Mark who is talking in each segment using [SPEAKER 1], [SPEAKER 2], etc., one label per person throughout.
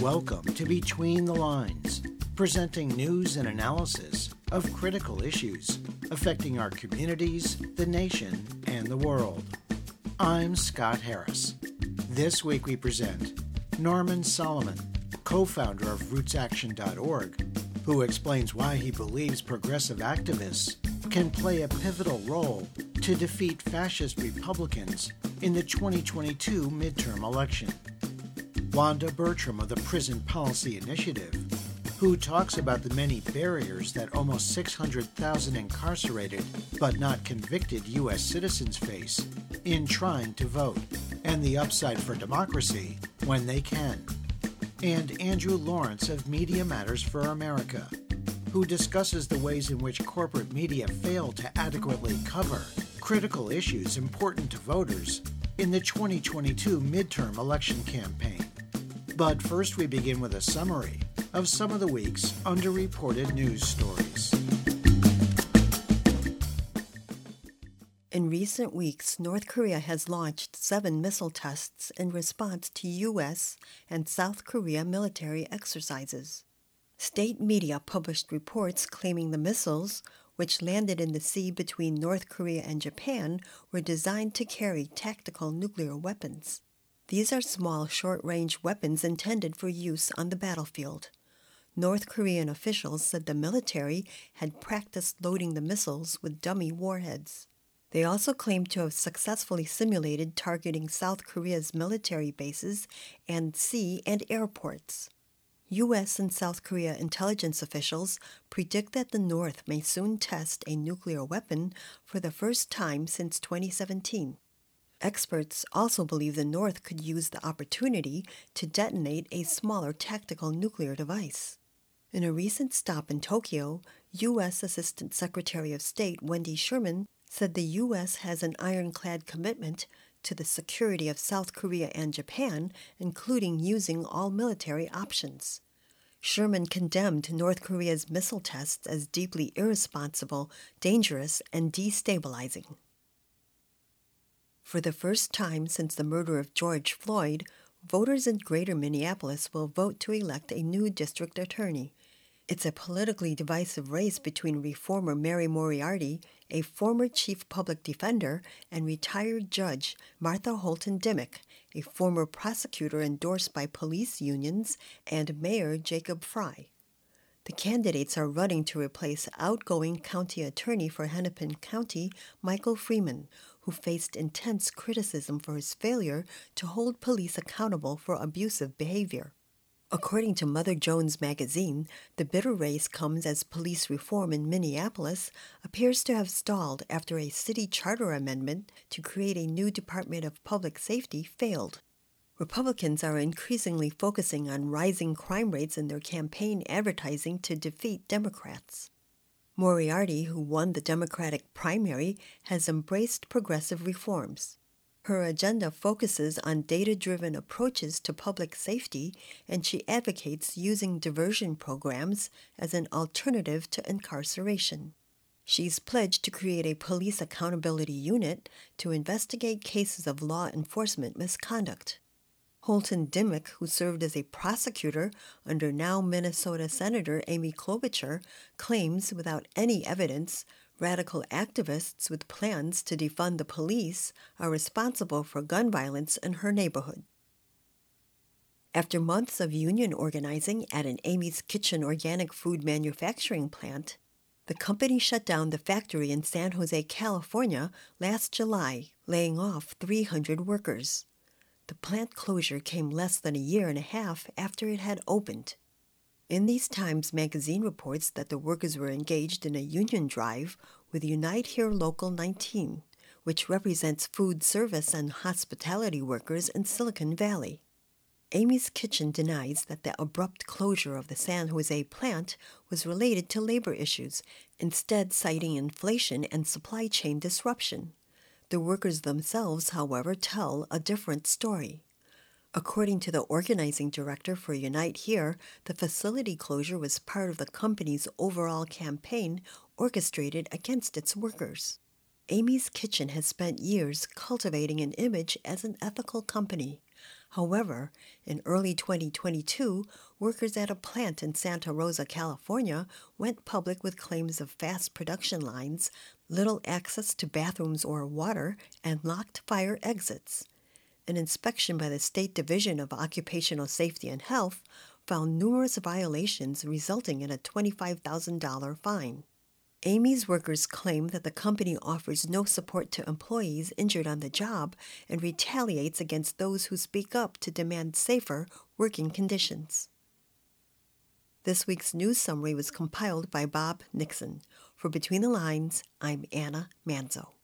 [SPEAKER 1] Welcome to Between the Lines, presenting news and analysis of critical issues affecting our communities, the nation, and the world. I'm Scott Harris. This week we present Norman Solomon, co founder of RootsAction.org, who explains why he believes progressive activists can play a pivotal role to defeat fascist Republicans in the 2022 midterm election. Wanda Bertram of the Prison Policy Initiative, who talks about the many barriers that almost 600,000 incarcerated but not convicted U.S. citizens face in trying to vote, and the upside for democracy when they can. And Andrew Lawrence of Media Matters for America, who discusses the ways in which corporate media fail to adequately cover critical issues important to voters in the 2022 midterm election campaign. But first, we begin with a summary of some of the week's underreported news stories.
[SPEAKER 2] In recent weeks, North Korea has launched seven missile tests in response to U.S. and South Korea military exercises. State media published reports claiming the missiles, which landed in the sea between North Korea and Japan, were designed to carry tactical nuclear weapons. These are small, short range weapons intended for use on the battlefield. North Korean officials said the military had practiced loading the missiles with dummy warheads. They also claim to have successfully simulated targeting South Korea's military bases and sea and airports. U.S. and South Korea intelligence officials predict that the North may soon test a nuclear weapon for the first time since 2017. Experts also believe the North could use the opportunity to detonate a smaller tactical nuclear device. In a recent stop in Tokyo, U.S. Assistant Secretary of State Wendy Sherman said the U.S. has an ironclad commitment to the security of South Korea and Japan, including using all military options. Sherman condemned North Korea's missile tests as deeply irresponsible, dangerous, and destabilizing. For the first time since the murder of George Floyd, voters in greater Minneapolis will vote to elect a new district attorney. It's a politically divisive race between reformer Mary Moriarty, a former chief public defender, and retired judge Martha Holton Dimick, a former prosecutor endorsed by police unions, and Mayor Jacob Frey. The candidates are running to replace outgoing county attorney for Hennepin County, Michael Freeman, who faced intense criticism for his failure to hold police accountable for abusive behavior. According to Mother Jones magazine, the bitter race comes as police reform in Minneapolis appears to have stalled after a city charter amendment to create a new Department of Public Safety failed. Republicans are increasingly focusing on rising crime rates in their campaign advertising to defeat Democrats. Moriarty, who won the Democratic primary, has embraced progressive reforms. Her agenda focuses on data driven approaches to public safety, and she advocates using diversion programs as an alternative to incarceration. She's pledged to create a police accountability unit to investigate cases of law enforcement misconduct. Holton Dimick, who served as a prosecutor under now Minnesota Senator Amy Klobuchar, claims without any evidence radical activists with plans to defund the police are responsible for gun violence in her neighborhood. After months of union organizing at an Amy's Kitchen organic food manufacturing plant, the company shut down the factory in San Jose, California last July, laying off 300 workers. The plant closure came less than a year and a half after it had opened. In these times magazine reports that the workers were engaged in a union drive with Unite Here Local 19, which represents food service and hospitality workers in Silicon Valley. Amy's Kitchen denies that the abrupt closure of the San Jose plant was related to labor issues, instead, citing inflation and supply chain disruption. The workers themselves, however, tell a different story. According to the organizing director for Unite Here, the facility closure was part of the company's overall campaign orchestrated against its workers. Amy's Kitchen has spent years cultivating an image as an ethical company. However, in early 2022, workers at a plant in Santa Rosa, California, went public with claims of fast production lines, little access to bathrooms or water, and locked fire exits. An inspection by the State Division of Occupational Safety and Health found numerous violations resulting in a $25,000 fine. Amy's workers claim that the company offers no support to employees injured on the job and retaliates against those who speak up to demand safer working conditions. This week's news summary was compiled by Bob Nixon. For Between the Lines, I'm Anna Manzo.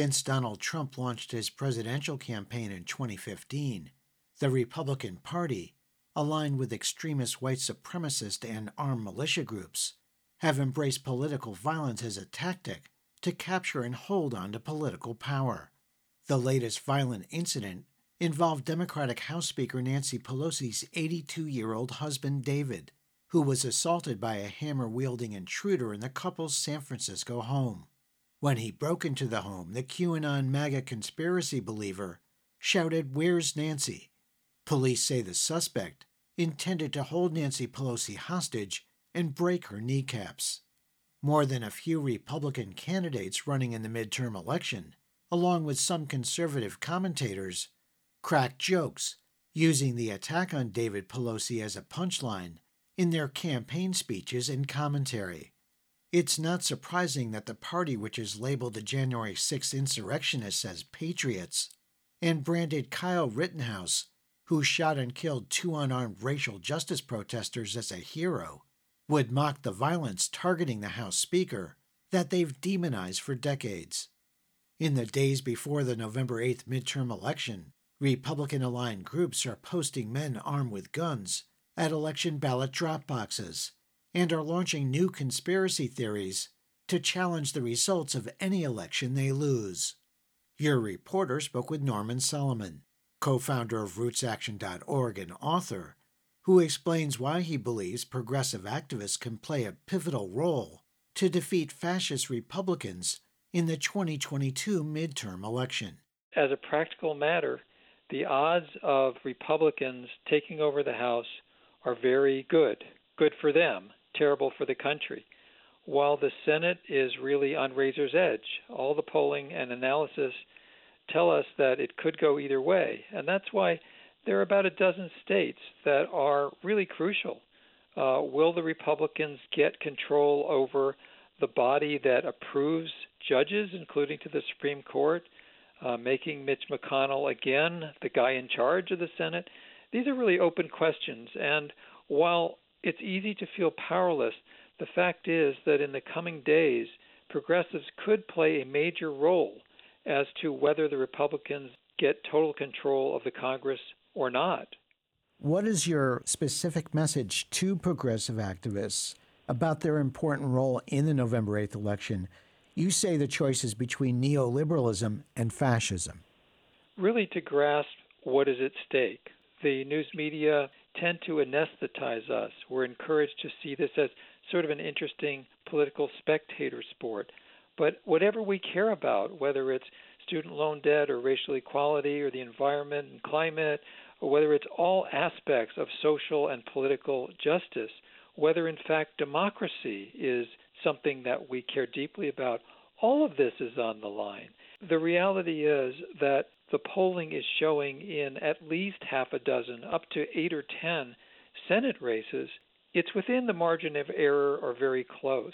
[SPEAKER 1] Since Donald Trump launched his presidential campaign in 2015, the Republican Party, aligned with extremist white supremacist and armed militia groups, have embraced political violence as a tactic to capture and hold on to political power. The latest violent incident involved Democratic House Speaker Nancy Pelosi's 82 year old husband, David, who was assaulted by a hammer wielding intruder in the couple's San Francisco home. When he broke into the home, the QAnon MAGA conspiracy believer shouted, Where's Nancy? Police say the suspect intended to hold Nancy Pelosi hostage and break her kneecaps. More than a few Republican candidates running in the midterm election, along with some conservative commentators, cracked jokes using the attack on David Pelosi as a punchline in their campaign speeches and commentary. It's not surprising that the party which is labeled the January 6 insurrectionists as patriots and branded Kyle Rittenhouse, who shot and killed two unarmed racial justice protesters, as a hero, would mock the violence targeting the House Speaker that they've demonized for decades. In the days before the November 8th midterm election, Republican aligned groups are posting men armed with guns at election ballot drop boxes and are launching new conspiracy theories to challenge the results of any election they lose. Your reporter spoke with Norman Solomon, co founder of RootsAction.org and author, who explains why he believes progressive activists can play a pivotal role to defeat fascist Republicans in the 2022 midterm election.
[SPEAKER 3] As a practical matter, the odds of Republicans taking over the House are very good. Good for them terrible for the country. While the Senate is really on razor's edge, all the polling and analysis tell us that it could go either way. And that's why there are about a dozen states that are really crucial. Uh, will the Republicans get control over the body that approves judges, including to the Supreme Court, uh, making Mitch McConnell again the guy in charge of the Senate? These are really open questions. And while it's easy to feel powerless. The fact is that in the coming days, progressives could play a major role as to whether the Republicans get total control of the Congress or not.
[SPEAKER 1] What is your specific message to progressive activists about their important role in the November 8th election? You say the choice is between neoliberalism and fascism.
[SPEAKER 3] Really, to grasp what is at stake. The news media tend to anesthetize us. We're encouraged to see this as sort of an interesting political spectator sport. But whatever we care about, whether it's student loan debt or racial equality or the environment and climate, or whether it's all aspects of social and political justice, whether in fact democracy is something that we care deeply about, all of this is on the line. The reality is that the polling is showing in at least half a dozen, up to eight or ten Senate races, it's within the margin of error or very close.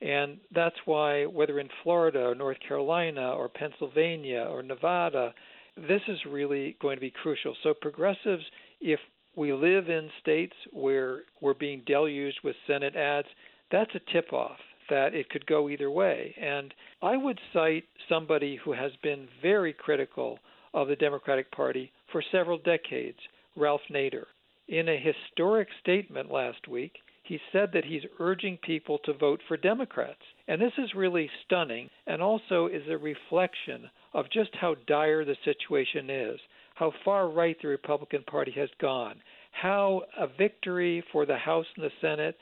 [SPEAKER 3] And that's why, whether in Florida or North Carolina or Pennsylvania or Nevada, this is really going to be crucial. So, progressives, if we live in states where we're being deluged with Senate ads, that's a tip off. That it could go either way. And I would cite somebody who has been very critical of the Democratic Party for several decades, Ralph Nader. In a historic statement last week, he said that he's urging people to vote for Democrats. And this is really stunning and also is a reflection of just how dire the situation is, how far right the Republican Party has gone, how a victory for the House and the Senate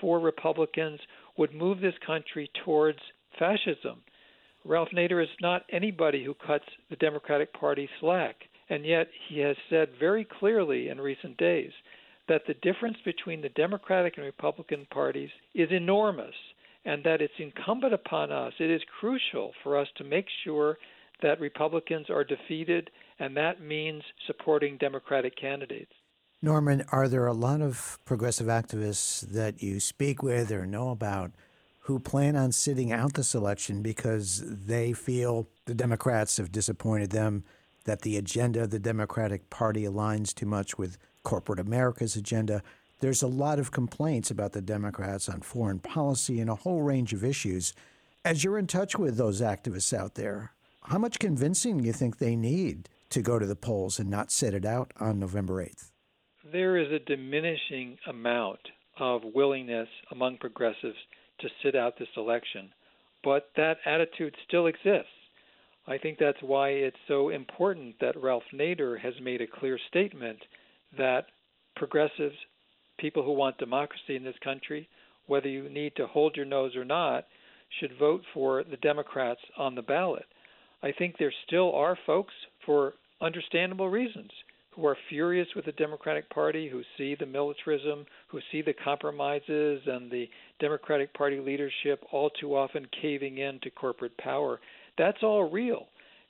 [SPEAKER 3] for Republicans would move this country towards fascism. Ralph Nader is not anybody who cuts the Democratic Party slack, and yet he has said very clearly in recent days that the difference between the Democratic and Republican parties is enormous, and that it's incumbent upon us, it is crucial for us to make sure that Republicans are defeated, and that means supporting Democratic candidates.
[SPEAKER 1] Norman, are there a lot of progressive activists that you speak with or know about who plan on sitting out this election because they feel the Democrats have disappointed them, that the agenda of the Democratic Party aligns too much with corporate America's agenda? There's a lot of complaints about the Democrats on foreign policy and a whole range of issues. As you're in touch with those activists out there, how much convincing do you think they need to go to the polls and not sit it out on November 8th?
[SPEAKER 3] There is a diminishing amount of willingness among progressives to sit out this election, but that attitude still exists. I think that's why it's so important that Ralph Nader has made a clear statement that progressives, people who want democracy in this country, whether you need to hold your nose or not, should vote for the Democrats on the ballot. I think there still are folks, for understandable reasons, who are furious with the Democratic Party, who see the militarism, who see the compromises and the Democratic Party leadership all too often caving in to corporate power. That's all real.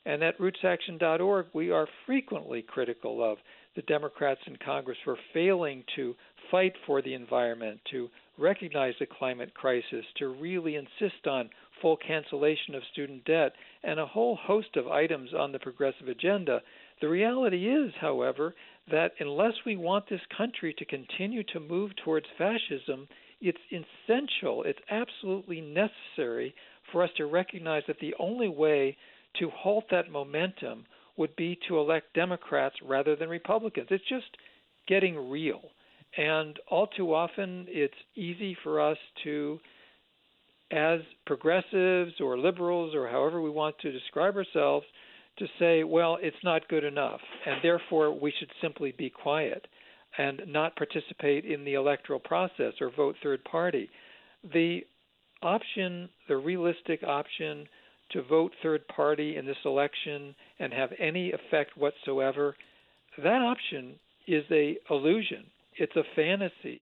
[SPEAKER 3] And at rootsaction.org, we are frequently critical of the Democrats in Congress for failing to fight for the environment, to recognize the climate crisis, to really insist on full cancellation of student debt, and a whole host of items on the progressive agenda the reality is, however, that unless we want this country to continue to move towards fascism, it's essential, it's absolutely necessary for us to recognize that the only way to halt that momentum would be to elect Democrats rather than Republicans. It's just getting real. And all too often, it's easy for us to, as progressives or liberals or however we want to describe ourselves, to say, well, it's not good enough, and therefore we should simply be quiet and not participate in the electoral process or vote third party. The option, the realistic option to vote third party in this election and have any effect whatsoever, that option is a illusion. It's a fantasy.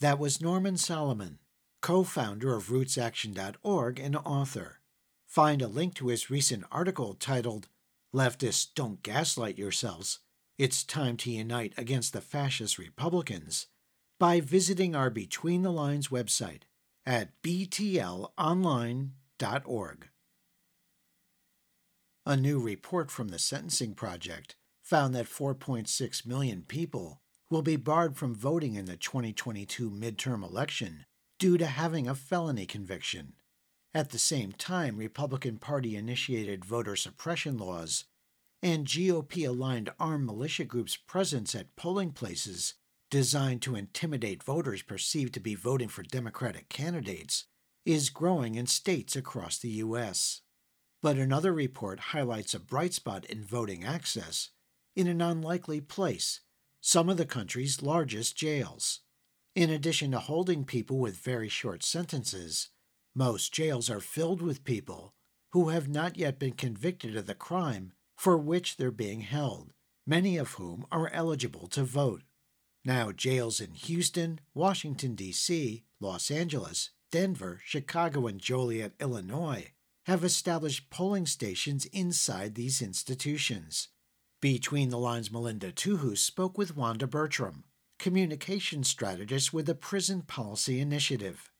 [SPEAKER 1] That was Norman Solomon, co-founder of rootsaction.org and author. Find a link to his recent article titled Leftists, don't gaslight yourselves. It's time to unite against the fascist Republicans by visiting our Between the Lines website at btlonline.org. A new report from the Sentencing Project found that 4.6 million people will be barred from voting in the 2022 midterm election due to having a felony conviction. At the same time, Republican Party initiated voter suppression laws and GOP aligned armed militia groups' presence at polling places designed to intimidate voters perceived to be voting for Democratic candidates is growing in states across the U.S. But another report highlights a bright spot in voting access in an unlikely place some of the country's largest jails. In addition to holding people with very short sentences, most jails are filled with people who have not yet been convicted of the crime for which they're being held, many of whom are eligible to vote. Now, jails in Houston, Washington, D.C., Los Angeles, Denver, Chicago, and Joliet, Illinois, have established polling stations inside these institutions. Between the Lines, Melinda Tuhus spoke with Wanda Bertram, communication strategist with the Prison Policy Initiative.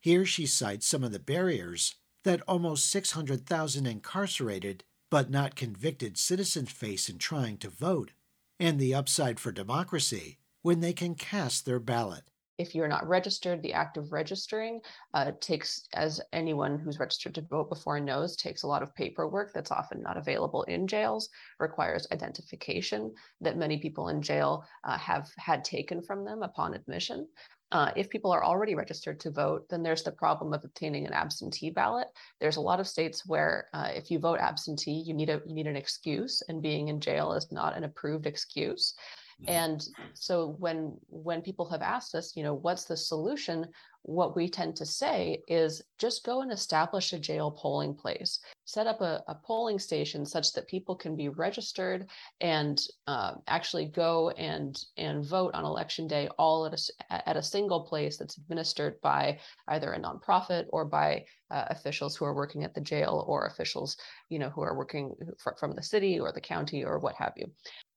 [SPEAKER 1] Here she cites some of the barriers that almost 600,000 incarcerated but not convicted citizens face in trying to vote, and the upside for democracy when they can cast their ballot.
[SPEAKER 4] If you're not registered, the act of registering uh, takes, as anyone who's registered to vote before knows, takes a lot of paperwork that's often not available in jails, requires identification that many people in jail uh, have had taken from them upon admission. Uh, if people are already registered to vote, then there's the problem of obtaining an absentee ballot. There's a lot of states where uh, if you vote absentee, you need a you need an excuse, and being in jail is not an approved excuse. Mm-hmm. And so when when people have asked us, you know, what's the solution? What we tend to say is just go and establish a jail polling place. Set up a, a polling station such that people can be registered and uh, actually go and and vote on election day all at a, at a single place that's administered by either a nonprofit or by uh, officials who are working at the jail or officials you know who are working from the city or the county or what have you.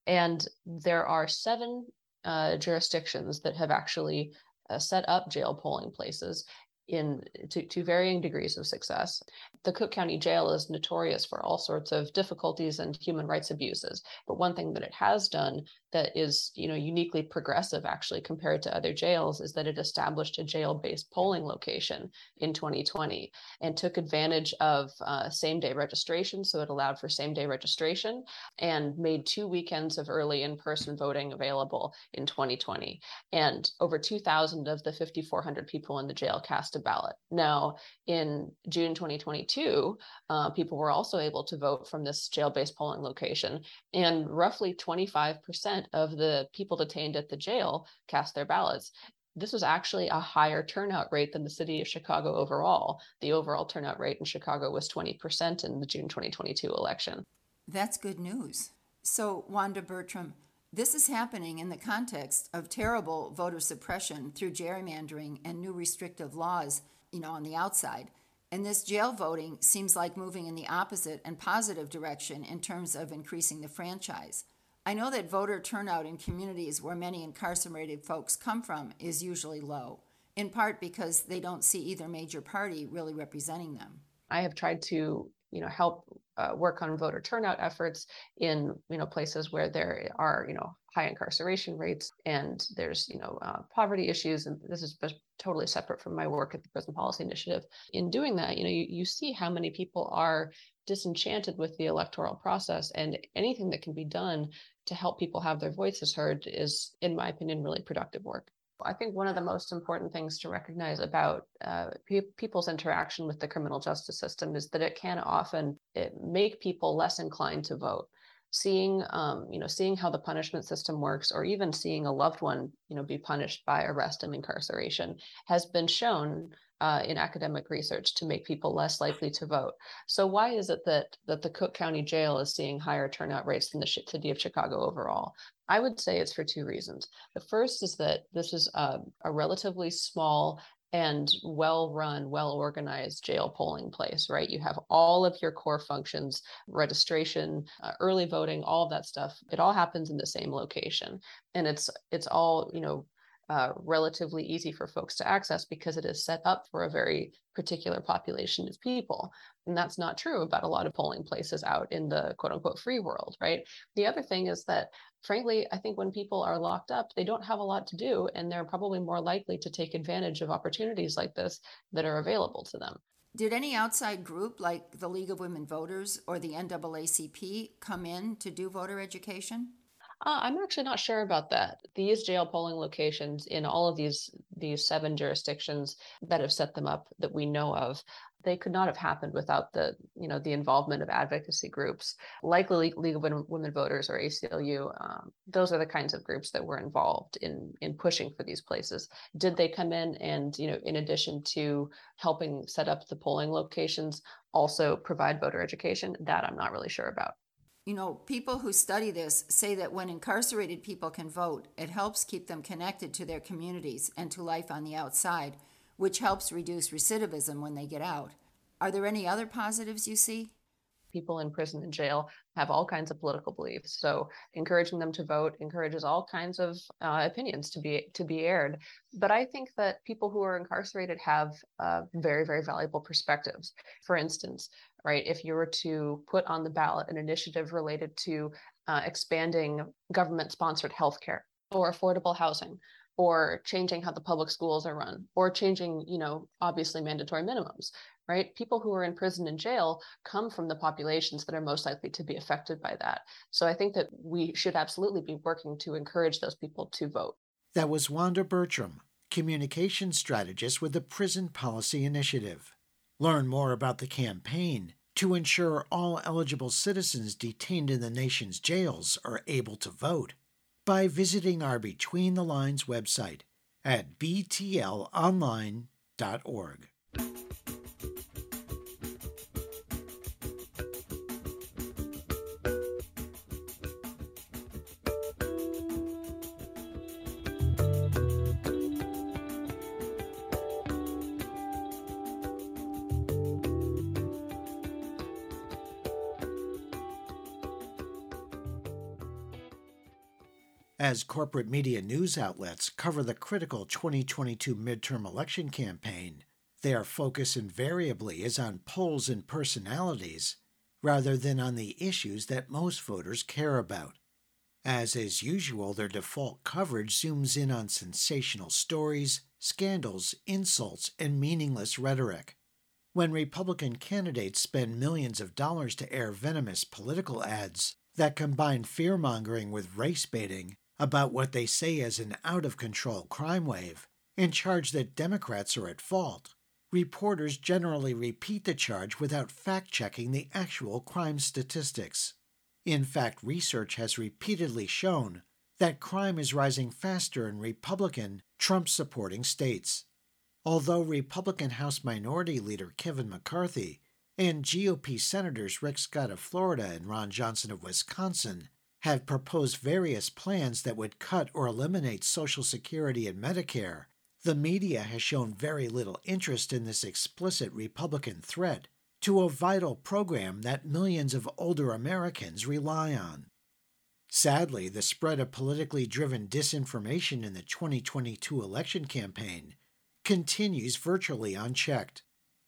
[SPEAKER 4] And there are seven uh, jurisdictions that have actually uh, set up jail polling places in to, to varying degrees of success. The Cook County Jail is notorious for all sorts of difficulties and human rights abuses. But one thing that it has done that is, you know, uniquely progressive actually compared to other jails is that it established a jail-based polling location in 2020 and took advantage of uh, same-day registration. So it allowed for same-day registration and made two weekends of early in-person voting available in 2020. And over 2,000 of the 5,400 people in the jail cast cast a ballot. Now, in June 2022, uh, people were also able to vote from this jail based polling location, and roughly 25% of the people detained at the jail cast their ballots this was actually a higher turnout rate than the city of Chicago overall. The overall turnout rate in Chicago was 20% in the June 2022 election.
[SPEAKER 5] That's good news. So, Wanda Bertram, this is happening in the context of terrible voter suppression through gerrymandering and new restrictive laws, you know, on the outside. And this jail voting seems like moving in the opposite and positive direction in terms of increasing the franchise. I know that voter turnout in communities where many incarcerated folks come from is usually low, in part because they don't see either major party really representing them.
[SPEAKER 4] I have tried to you know help uh, work on voter turnout efforts in you know places where there are you know high incarceration rates and there's you know uh, poverty issues. And this is totally separate from my work at the prison policy initiative. In doing that you know you, you see how many people are disenchanted with the electoral process. And anything that can be done to help people have their voices heard is in my opinion really productive work I think one of the most important things to recognize about uh, pe- people's interaction with the criminal justice system is that it can often it make people less inclined to vote. Seeing, um, you know, seeing how the punishment system works, or even seeing a loved one, you know, be punished by arrest and incarceration, has been shown uh, in academic research to make people less likely to vote. So why is it that that the Cook County Jail is seeing higher turnout rates than the city of Chicago overall? I would say it's for two reasons. The first is that this is a, a relatively small and well run, well organized jail polling place, right? You have all of your core functions, registration, uh, early voting, all of that stuff. It all happens in the same location. And it's it's all, you know, uh, relatively easy for folks to access because it is set up for a very particular population of people. And that's not true about a lot of polling places out in the quote unquote free world, right? The other thing is that, frankly, I think when people are locked up, they don't have a lot to do, and they're probably more likely to take advantage of opportunities like this that are available to them.
[SPEAKER 5] Did any outside group like the League of Women Voters or the NAACP come in to do voter education?
[SPEAKER 4] Uh, I'm actually not sure about that. These jail polling locations in all of these these seven jurisdictions that have set them up that we know of, they could not have happened without the you know the involvement of advocacy groups like League, League of Women Voters or ACLU. Um, those are the kinds of groups that were involved in in pushing for these places. Did they come in and you know in addition to helping set up the polling locations, also provide voter education? That I'm not really sure about
[SPEAKER 5] you know, people who study this say that when incarcerated people can vote, it helps keep them connected to their communities and to life on the outside, which helps reduce recidivism when they get out. Are there any other positives you see?
[SPEAKER 4] People in prison and jail have all kinds of political beliefs, so encouraging them to vote encourages all kinds of uh, opinions to be to be aired. But I think that people who are incarcerated have uh, very very valuable perspectives. For instance, right? If you were to put on the ballot an initiative related to uh, expanding government sponsored healthcare or affordable housing, or changing how the public schools are run or changing you know obviously mandatory minimums right? People who are in prison and jail come from the populations that are most likely to be affected by that. So i think that we should absolutely be working to encourage those people to vote.
[SPEAKER 1] That was wanda bertram communications strategist with the prison policy initiative. Learn more about the campaign to ensure all eligible citizens detained in the nation's jails are able to vote by visiting our Between the Lines website at btlonline.org. As corporate media news outlets cover the critical 2022 midterm election campaign, their focus invariably is on polls and personalities rather than on the issues that most voters care about. As is usual, their default coverage zooms in on sensational stories, scandals, insults, and meaningless rhetoric. When Republican candidates spend millions of dollars to air venomous political ads that combine fear mongering with race baiting, about what they say is an out of control crime wave and charge that Democrats are at fault. Reporters generally repeat the charge without fact checking the actual crime statistics. In fact, research has repeatedly shown that crime is rising faster in Republican, Trump supporting states. Although Republican House Minority Leader Kevin McCarthy and GOP Senators Rick Scott of Florida and Ron Johnson of Wisconsin have proposed various plans that would cut or eliminate Social Security and Medicare, the media has shown very little interest in this explicit Republican threat to a vital program that millions of older Americans rely on. Sadly, the spread of politically driven disinformation in the 2022 election campaign continues virtually unchecked.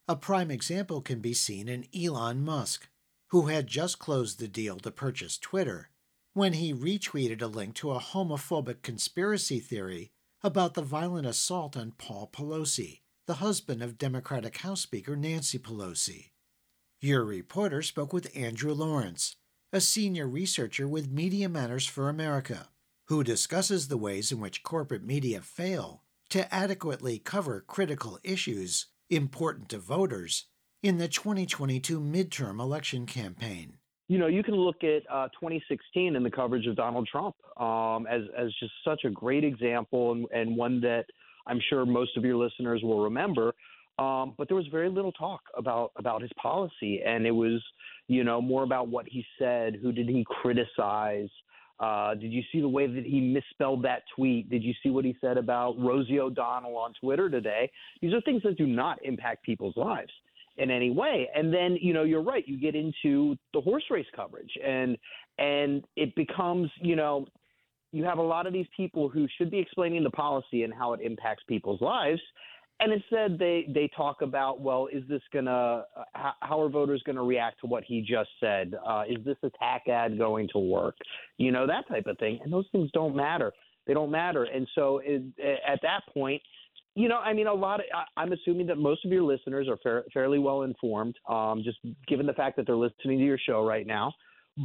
[SPEAKER 1] A prime example can be seen in Elon Musk, who had just closed the deal to purchase Twitter when he retweeted a link to a homophobic conspiracy theory about the violent assault on Paul Pelosi, the husband of Democratic House Speaker Nancy Pelosi. Your reporter spoke with Andrew Lawrence, a senior researcher with Media Matters for America, who discusses the ways in which corporate media fail to adequately cover critical issues important to voters in the 2022 midterm election campaign
[SPEAKER 6] you know, you can look at uh, 2016 and the coverage of Donald Trump um, as as just such a great example and, and one that I'm sure most of your listeners will remember. Um, but there was very little talk about about his policy, and it was, you know, more about what he said. Who did he criticize? Uh, did you see the way that he misspelled that tweet? Did you see what he said about Rosie O'Donnell on Twitter today? These are things that do not impact people's lives in any way. And then, you know, you're right, you get into the horse race coverage and and it becomes, you know, you have a lot of these people who should be explaining the policy and how it impacts people's lives. And instead, they, they talk about, well, is this going to, uh, how are voters going to react to what he just said? Uh, is this attack ad going to work? You know, that type of thing. And those things don't matter. They don't matter. And so it, at that point, you know, I mean, a lot of, I, am assuming that most of your listeners are fair, fairly well informed, um, just given the fact that they're listening to your show right now.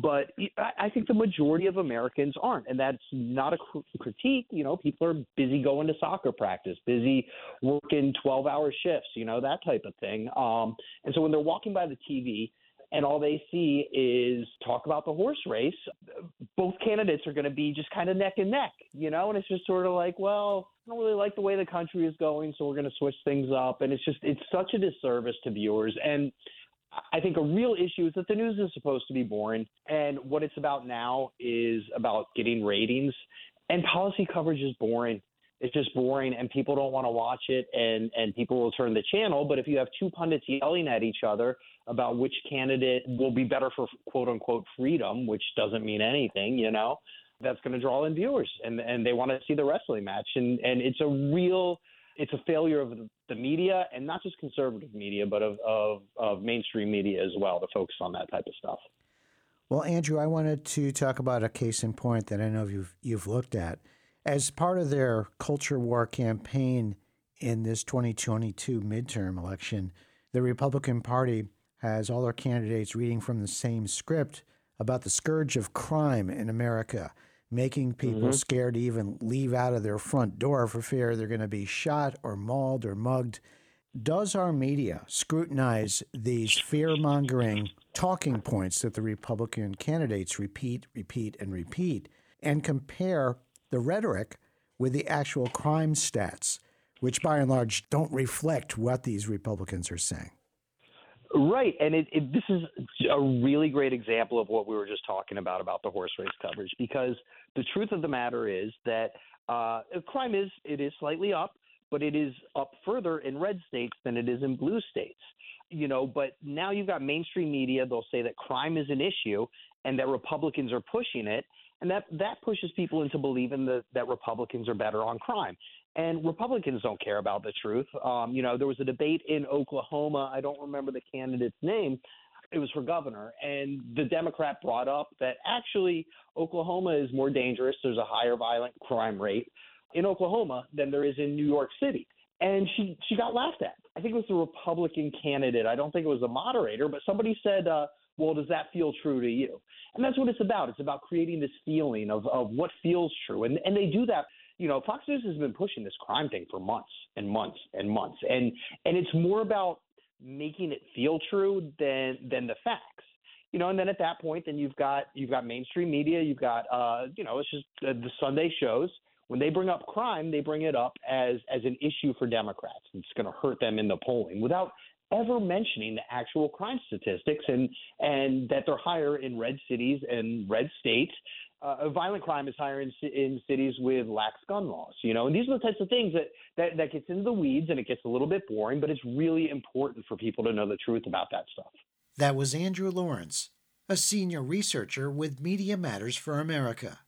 [SPEAKER 6] But I I think the majority of Americans aren't, and that's not a critique. You know, people are busy going to soccer practice, busy working 12 hour shifts, you know, that type of thing. Um, and so when they're walking by the TV, and all they see is talk about the horse race, both candidates are going to be just kind of neck and neck, you know, and it's just sort of like, well, I don't really like the way the country is going, so we're going to switch things up. And it's just, it's such a disservice to viewers. And I think a real issue is that the news is supposed to be boring. And what it's about now is about getting ratings. And policy coverage is boring it's just boring and people don't want to watch it and and people will turn the channel but if you have two pundits yelling at each other about which candidate will be better for quote unquote freedom which doesn't mean anything you know that's going to draw in viewers and and they want to see the wrestling match. And and it's a real it's a failure of the media and not just conservative media but of of, of mainstream media as well to focus on that type of stuff.
[SPEAKER 1] Well andrew i wanted to talk about a case in point that i know you've you've looked at. As part of their culture war campaign in this 2022 midterm election, the Republican Party has all our candidates reading from the same script about the scourge of crime in America, making people mm-hmm. scared to even leave out of their front door for fear they're going to be shot or mauled or mugged. Does our media scrutinize these fear mongering talking points that the Republican candidates repeat, repeat, and repeat, and compare the rhetoric with the actual crime stats, which by and large don't reflect what these Republicans are saying?
[SPEAKER 6] Right, and it, it, this is a really great example of what we were just talking about about the horse race coverage. Because the truth of the matter is that uh, crime is it is slightly up, but it is up further in red states than it is in blue states. You know, but now you've got mainstream media, they'll say that crime is an issue and that Republicans are pushing it. And that, that pushes people into believing that, that Republicans are better on crime. And Republicans don't care about the truth. Um, you know, there was a debate in Oklahoma. I don't remember the candidate's name. It was for governor. And the Democrat brought up that actually Oklahoma is more dangerous. There's a higher violent crime rate in Oklahoma than there is in New York City. And she she got laughed at. I think it was the Republican candidate. I don't think it was the moderator, but somebody said, uh, "Well, does that feel true to you?" And that's what it's about. It's about creating this feeling of of what feels true, and and they do that. You know, Fox News has been pushing this crime thing for months and months and months, and and it's more about making it feel true than than the facts you know, and then at that point, then you've got you've got mainstream media, you've got uh, you know, it's just uh, the Sunday shows, when they bring up crime, they bring it up as as an issue for Democrats. It's going to hurt them in the polling without ever mentioning the actual crime statistics and and that they're higher in red cities and red states. Uh, violent crime is higher in, in cities with lax gun laws, you know, and these are the types of things that, that that gets into the weeds and it gets a little bit boring, but it's really important for people to know the truth about that stuff.
[SPEAKER 1] That was Andrew Lawrence, a senior researcher with Media Matters for America.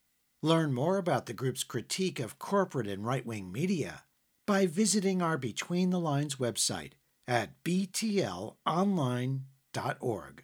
[SPEAKER 1] Learn more about the group's critique of corporate and right wing media by visiting our Between the Lines website at btlonline.org.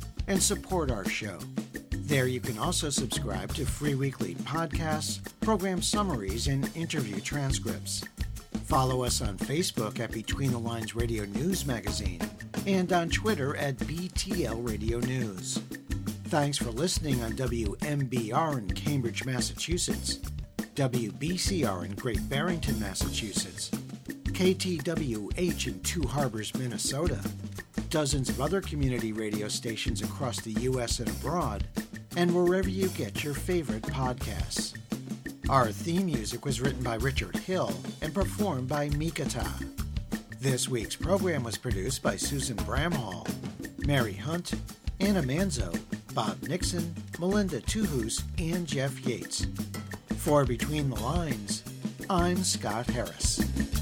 [SPEAKER 1] and support our show. There you can also subscribe to free weekly podcasts, program summaries, and interview transcripts. Follow us on Facebook at Between the Lines Radio News Magazine and on Twitter at BTL Radio News. Thanks for listening on WMBR in Cambridge, Massachusetts, WBCR in Great Barrington, Massachusetts, KTWH in Two Harbors, Minnesota, dozens of other community radio stations across the U.S. and abroad, and wherever you get your favorite podcasts. Our theme music was written by Richard Hill and performed by Mikata. This week's program was produced by Susan Bramhall, Mary Hunt, Anna Manzo, Bob Nixon, Melinda Tuhus, and Jeff Yates. For Between the Lines, I'm Scott Harris.